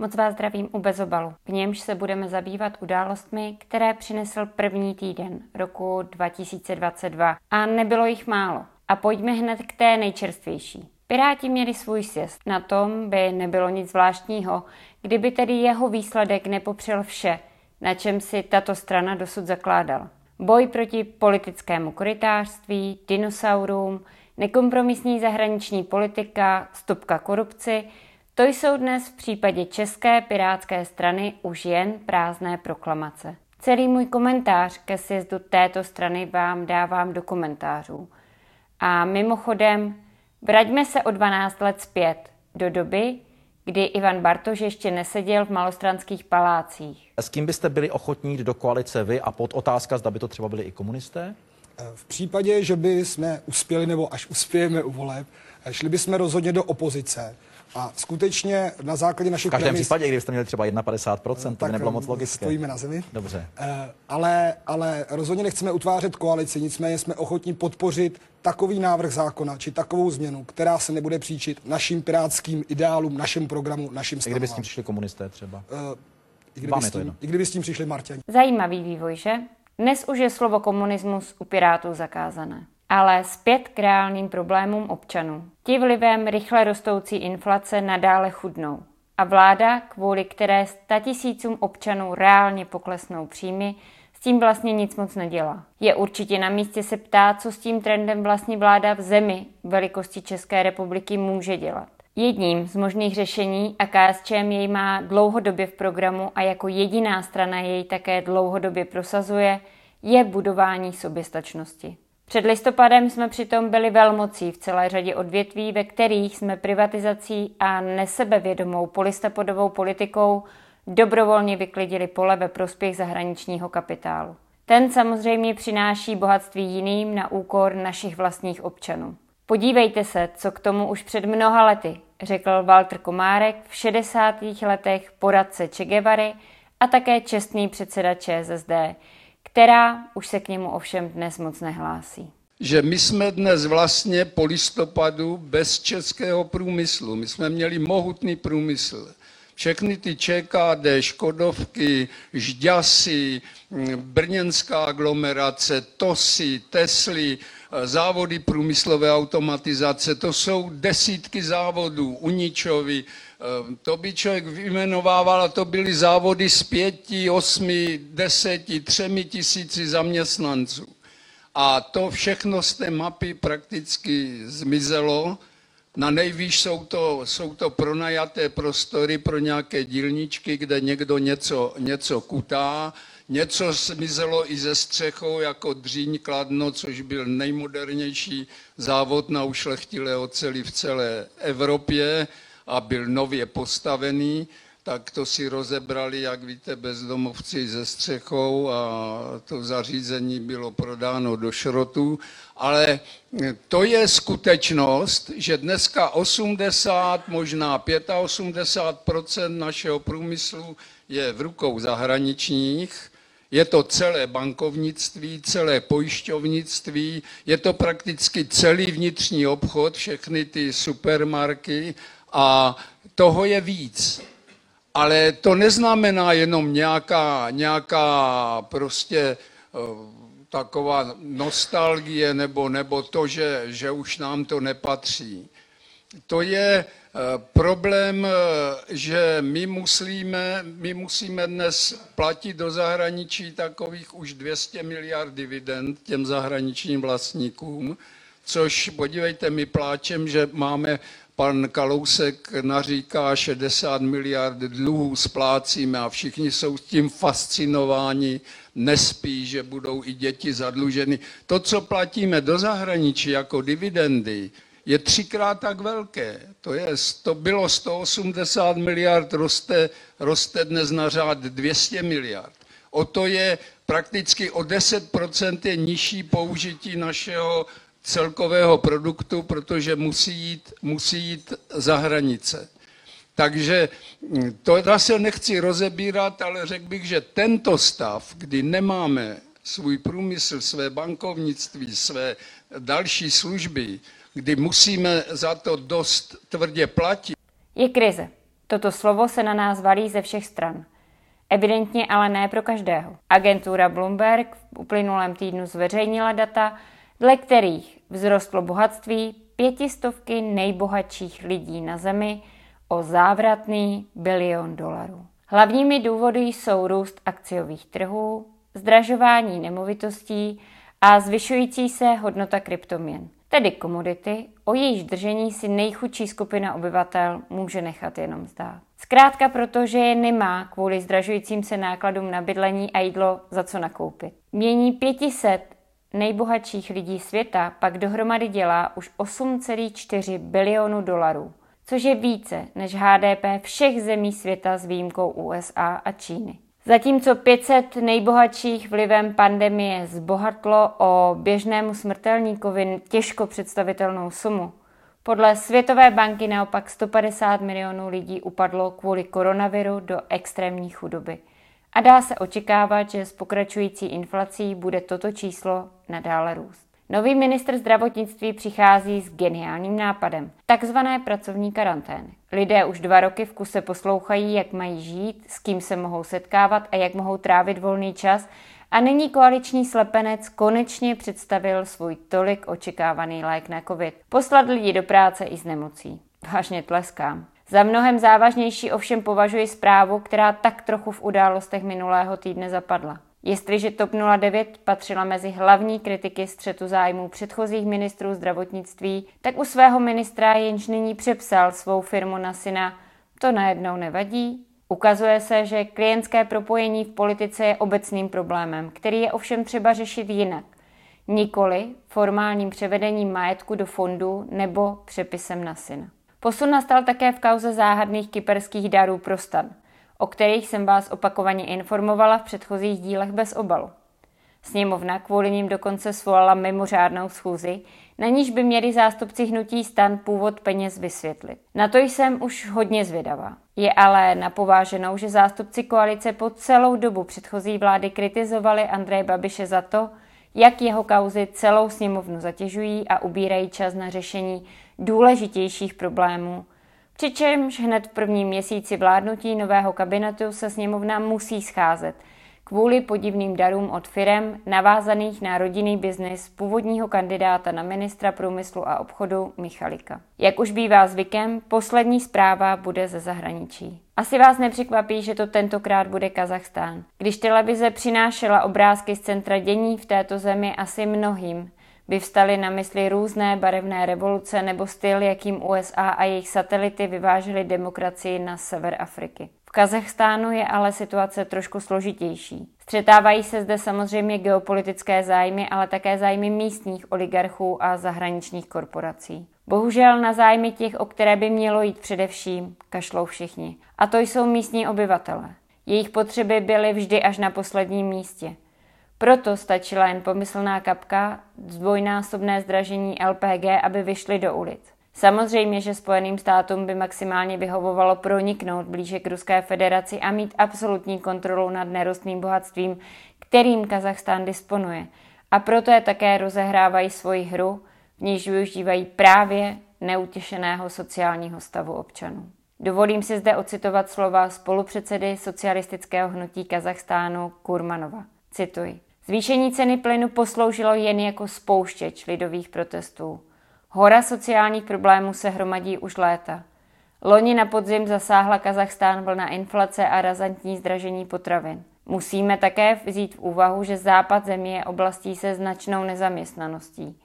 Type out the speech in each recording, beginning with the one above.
Moc vás zdravím u Bezobalu. V němž se budeme zabývat událostmi, které přinesl první týden roku 2022. A nebylo jich málo. A pojďme hned k té nejčerstvější. Piráti měli svůj sjezd. Na tom by nebylo nic zvláštního, kdyby tedy jeho výsledek nepopřel vše, na čem si tato strana dosud zakládala. Boj proti politickému korytářství, dinosaurům, nekompromisní zahraniční politika, stopka korupci, to jsou dnes v případě České pirátské strany už jen prázdné proklamace. Celý můj komentář ke sjezdu této strany vám dávám do komentářů. A mimochodem, vraťme se o 12 let zpět, do doby, kdy Ivan Bartoš ještě neseděl v malostranských palácích. S kým byste byli ochotní jít do koalice vy a pod otázka, zda by to třeba byli i komunisté? V případě, že by jsme uspěli nebo až uspějeme u voleb, šli bychom rozhodně do opozice. A skutečně na základě našich V každém premis, případě, kdybyste měli třeba 51%, to by nebylo moc logické. Stojíme na zemi. Dobře. Eh, ale, ale rozhodně nechceme utvářet koalici, nicméně jsme ochotní podpořit takový návrh zákona či takovou změnu, která se nebude příčit našim pirátským ideálům, našim programu, našim I kdyby s tím stanovám. přišli komunisté třeba. Eh, I kdyby, s tím. I kdyby s tím přišli Marťani. Zajímavý vývoj, že? Dnes už je slovo komunismus u Pirátů zakázané. Ale zpět k reálným problémům občanů. Ti vlivem rychle rostoucí inflace nadále chudnou. A vláda, kvůli které statisícům občanů reálně poklesnou příjmy, s tím vlastně nic moc nedělá. Je určitě na místě se ptát, co s tím trendem vlastně vláda v zemi velikosti České republiky může dělat. Jedním z možných řešení, a KSČM jej má dlouhodobě v programu a jako jediná strana jej také dlouhodobě prosazuje, je budování soběstačnosti. Před listopadem jsme přitom byli velmocí v celé řadě odvětví, ve kterých jsme privatizací a nesebevědomou polistopadovou politikou dobrovolně vyklidili pole ve prospěch zahraničního kapitálu. Ten samozřejmě přináší bohatství jiným na úkor našich vlastních občanů. Podívejte se, co k tomu už před mnoha lety řekl Walter Komárek v 60. letech poradce Che Guevary a také čestný předseda ČSSD, která už se k němu ovšem dnes moc nehlásí. že my jsme dnes vlastně po listopadu bez českého průmyslu. My jsme měli mohutný průmysl. Všechny ty ČKD, Škodovky, Žďasy, Brněnská aglomerace, TOSy, Tesly, závody průmyslové automatizace, to jsou desítky závodů, Uničovi, to by člověk vyjmenovával, a to byly závody s pěti, osmi, deseti, třemi tisíci zaměstnanců. A to všechno z té mapy prakticky zmizelo. Na nejvýš jsou to, jsou to pronajaté prostory pro nějaké dílničky, kde někdo něco, něco kutá. Něco zmizelo i ze střechou, jako Dříň Kladno, což byl nejmodernější závod na ušlechtilé oceli v celé Evropě a byl nově postavený tak to si rozebrali, jak víte, bezdomovci ze střechou a to zařízení bylo prodáno do šrotu. Ale to je skutečnost, že dneska 80, možná 85% našeho průmyslu je v rukou zahraničních. Je to celé bankovnictví, celé pojišťovnictví, je to prakticky celý vnitřní obchod, všechny ty supermarky a toho je víc. Ale to neznamená jenom nějaká, nějaká prostě eh, taková nostalgie nebo, nebo to, že, že už nám to nepatří. To je eh, problém, eh, že my musíme, my musíme dnes platit do zahraničí takových už 200 miliard dividend těm zahraničním vlastníkům, což podívejte, my pláčem, že máme pan Kalousek naříká 60 miliard dluhů splácíme a všichni jsou s tím fascinováni, nespí, že budou i děti zadluženy. To, co platíme do zahraničí jako dividendy, je třikrát tak velké. To, je, to bylo 180 miliard, roste, roste dnes na řád 200 miliard. O to je prakticky o 10% je nižší použití našeho celkového produktu, protože musí jít, musí jít za hranice. Takže hm, to zase nechci rozebírat, ale řekl bych, že tento stav, kdy nemáme svůj průmysl, své bankovnictví, své další služby, kdy musíme za to dost tvrdě platit, Je krize. Toto slovo se na nás valí ze všech stran. Evidentně ale ne pro každého. Agentura Bloomberg v uplynulém týdnu zveřejnila data, dle kterých vzrostlo bohatství pětistovky nejbohatších lidí na Zemi o závratný bilion dolarů. Hlavními důvody jsou růst akciových trhů, zdražování nemovitostí a zvyšující se hodnota kryptoměn, tedy komodity, o jejíž držení si nejchudší skupina obyvatel může nechat jenom zdát. Zkrátka proto, že je nemá kvůli zdražujícím se nákladům na bydlení a jídlo za co nakoupit. Mění 500 nejbohatších lidí světa pak dohromady dělá už 8,4 bilionu dolarů, což je více než HDP všech zemí světa s výjimkou USA a Číny. Zatímco 500 nejbohatších vlivem pandemie zbohatlo o běžnému smrtelníkovi těžko představitelnou sumu, podle Světové banky naopak 150 milionů lidí upadlo kvůli koronaviru do extrémní chudoby. A dá se očekávat, že s pokračující inflací bude toto číslo nadále růst. Nový ministr zdravotnictví přichází s geniálním nápadem, takzvané pracovní karantény. Lidé už dva roky v kuse poslouchají, jak mají žít, s kým se mohou setkávat a jak mohou trávit volný čas a nyní koaliční slepenec konečně představil svůj tolik očekávaný lék na covid. Poslat lidi do práce i z nemocí. Vážně tleskám. Za mnohem závažnější ovšem považuji zprávu, která tak trochu v událostech minulého týdne zapadla. Jestliže TOP 09 patřila mezi hlavní kritiky střetu zájmů předchozích ministrů zdravotnictví, tak u svého ministra, jenž nyní přepsal svou firmu na syna, to najednou nevadí. Ukazuje se, že klientské propojení v politice je obecným problémem, který je ovšem třeba řešit jinak. Nikoli formálním převedením majetku do fondu nebo přepisem na syna. Posun nastal také v kauze záhadných kyperských darů pro stan, o kterých jsem vás opakovaně informovala v předchozích dílech bez obalu. Sněmovna kvůli ním dokonce svolala mimořádnou schůzi, na níž by měli zástupci hnutí stan původ peněz vysvětlit. Na to jsem už hodně zvědavá. Je ale napováženou, že zástupci koalice po celou dobu předchozí vlády kritizovali Andreje Babiše za to, jak jeho kauzy celou sněmovnu zatěžují a ubírají čas na řešení důležitějších problémů. Přičemž hned v prvním měsíci vládnutí nového kabinetu se sněmovna musí scházet kvůli podivným darům od firem navázaných na rodinný biznis původního kandidáta na ministra průmyslu a obchodu Michalika. Jak už bývá zvykem, poslední zpráva bude ze zahraničí. Asi vás nepřekvapí, že to tentokrát bude Kazachstán. Když televize přinášela obrázky z centra dění v této zemi asi mnohým, by vstaly na mysli různé barevné revoluce nebo styl, jakým USA a jejich satelity vyvážely demokracii na sever Afriky. V Kazachstánu je ale situace trošku složitější. Střetávají se zde samozřejmě geopolitické zájmy, ale také zájmy místních oligarchů a zahraničních korporací. Bohužel na zájmy těch, o které by mělo jít především, kašlou všichni. A to jsou místní obyvatele. Jejich potřeby byly vždy až na posledním místě. Proto stačila jen pomyslná kapka, dvojnásobné zdražení LPG, aby vyšli do ulic. Samozřejmě, že Spojeným státům by maximálně vyhovovalo proniknout blíže k Ruské federaci a mít absolutní kontrolu nad nerostným bohatstvím, kterým Kazachstán disponuje. A proto je také rozehrávají svoji hru, v níž využívají právě neutěšeného sociálního stavu občanů. Dovolím si zde ocitovat slova spolupředsedy socialistického hnutí Kazachstánu Kurmanova. Cituji. Zvýšení ceny plynu posloužilo jen jako spouštěč lidových protestů. Hora sociálních problémů se hromadí už léta. Loni na podzim zasáhla Kazachstán vlna inflace a razantní zdražení potravin. Musíme také vzít v úvahu, že západ země je oblastí se značnou nezaměstnaností.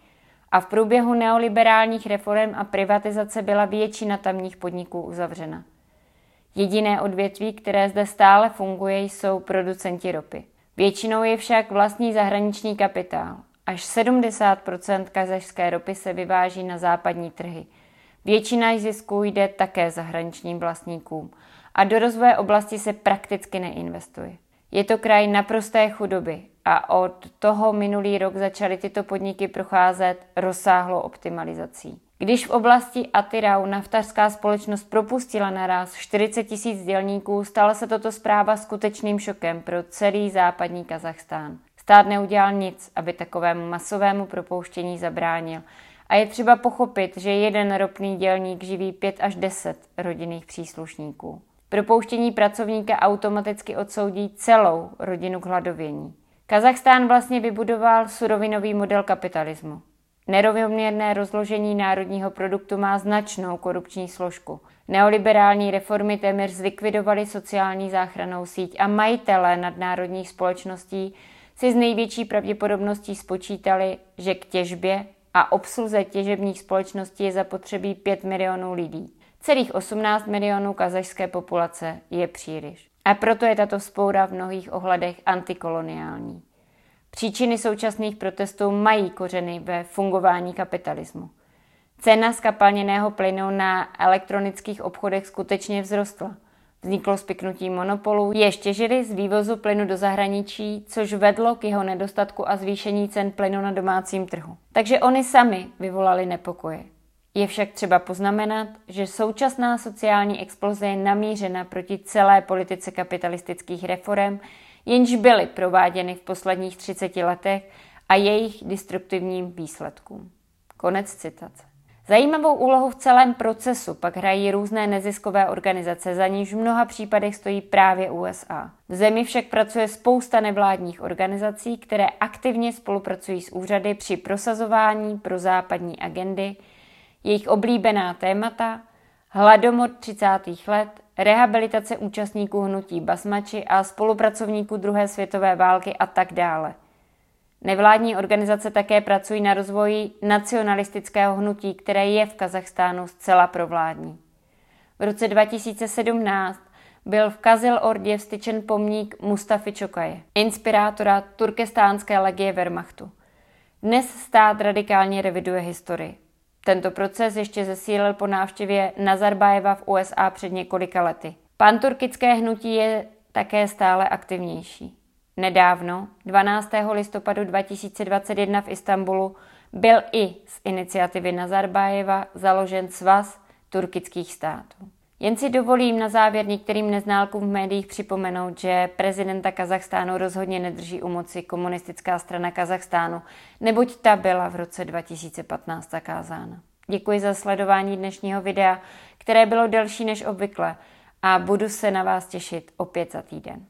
A v průběhu neoliberálních reform a privatizace byla většina tamních podniků uzavřena. Jediné odvětví, které zde stále funguje, jsou producenti ropy. Většinou je však vlastní zahraniční kapitál. Až 70 kazašské ropy se vyváží na západní trhy. Většina zisků jde také zahraničním vlastníkům a do rozvoje oblasti se prakticky neinvestuje. Je to kraj naprosté chudoby a od toho minulý rok začaly tyto podniky procházet rozsáhlou optimalizací. Když v oblasti Atirau naftařská společnost propustila naraz 40 tisíc dělníků, stala se toto zpráva skutečným šokem pro celý západní Kazachstán. Stát neudělal nic, aby takovému masovému propouštění zabránil A je třeba pochopit, že jeden ropný dělník živí 5 až 10 rodinných příslušníků. Propouštění pracovníka automaticky odsoudí celou rodinu k hladovění. Kazachstán vlastně vybudoval surovinový model kapitalismu. Nerovnoměrné rozložení národního produktu má značnou korupční složku. Neoliberální reformy téměř zlikvidovaly sociální záchranou síť a majitelé nadnárodních společností si z největší pravděpodobností spočítali, že k těžbě a obsluze těžebních společností je zapotřebí 5 milionů lidí. Celých 18 milionů kazašské populace je příliš. A proto je tato spoura v mnohých ohledech antikoloniální. Příčiny současných protestů mají kořeny ve fungování kapitalismu. Cena skapalněného plynu na elektronických obchodech skutečně vzrostla. Vzniklo spiknutí monopolu, jež těžili z vývozu plynu do zahraničí, což vedlo k jeho nedostatku a zvýšení cen plynu na domácím trhu. Takže oni sami vyvolali nepokoje. Je však třeba poznamenat, že současná sociální exploze je namířena proti celé politice kapitalistických reform, jenž byly prováděny v posledních 30 letech a jejich destruktivním výsledkům. Konec citace. Zajímavou úlohu v celém procesu pak hrají různé neziskové organizace, za níž v mnoha případech stojí právě USA. V zemi však pracuje spousta nevládních organizací, které aktivně spolupracují s úřady při prosazování pro západní agendy, jejich oblíbená témata, hladomor 30. let, rehabilitace účastníků hnutí Basmači a spolupracovníků druhé světové války a tak dále. Nevládní organizace také pracují na rozvoji nacionalistického hnutí, které je v Kazachstánu zcela provládní. V roce 2017 byl v Kazil Ordě vstyčen pomník Mustafi Čokaje, inspirátora turkestánské legie Wehrmachtu. Dnes stát radikálně reviduje historii. Tento proces ještě zesílil po návštěvě Nazarbájeva v USA před několika lety. Panturkické hnutí je také stále aktivnější. Nedávno, 12. listopadu 2021 v Istanbulu, byl i z iniciativy Nazarbájeva založen svaz turkických států. Jen si dovolím na závěr některým neználkům v médiích připomenout, že prezidenta Kazachstánu rozhodně nedrží u moci komunistická strana Kazachstánu, neboť ta byla v roce 2015 zakázána. Děkuji za sledování dnešního videa, které bylo delší než obvykle a budu se na vás těšit opět za týden.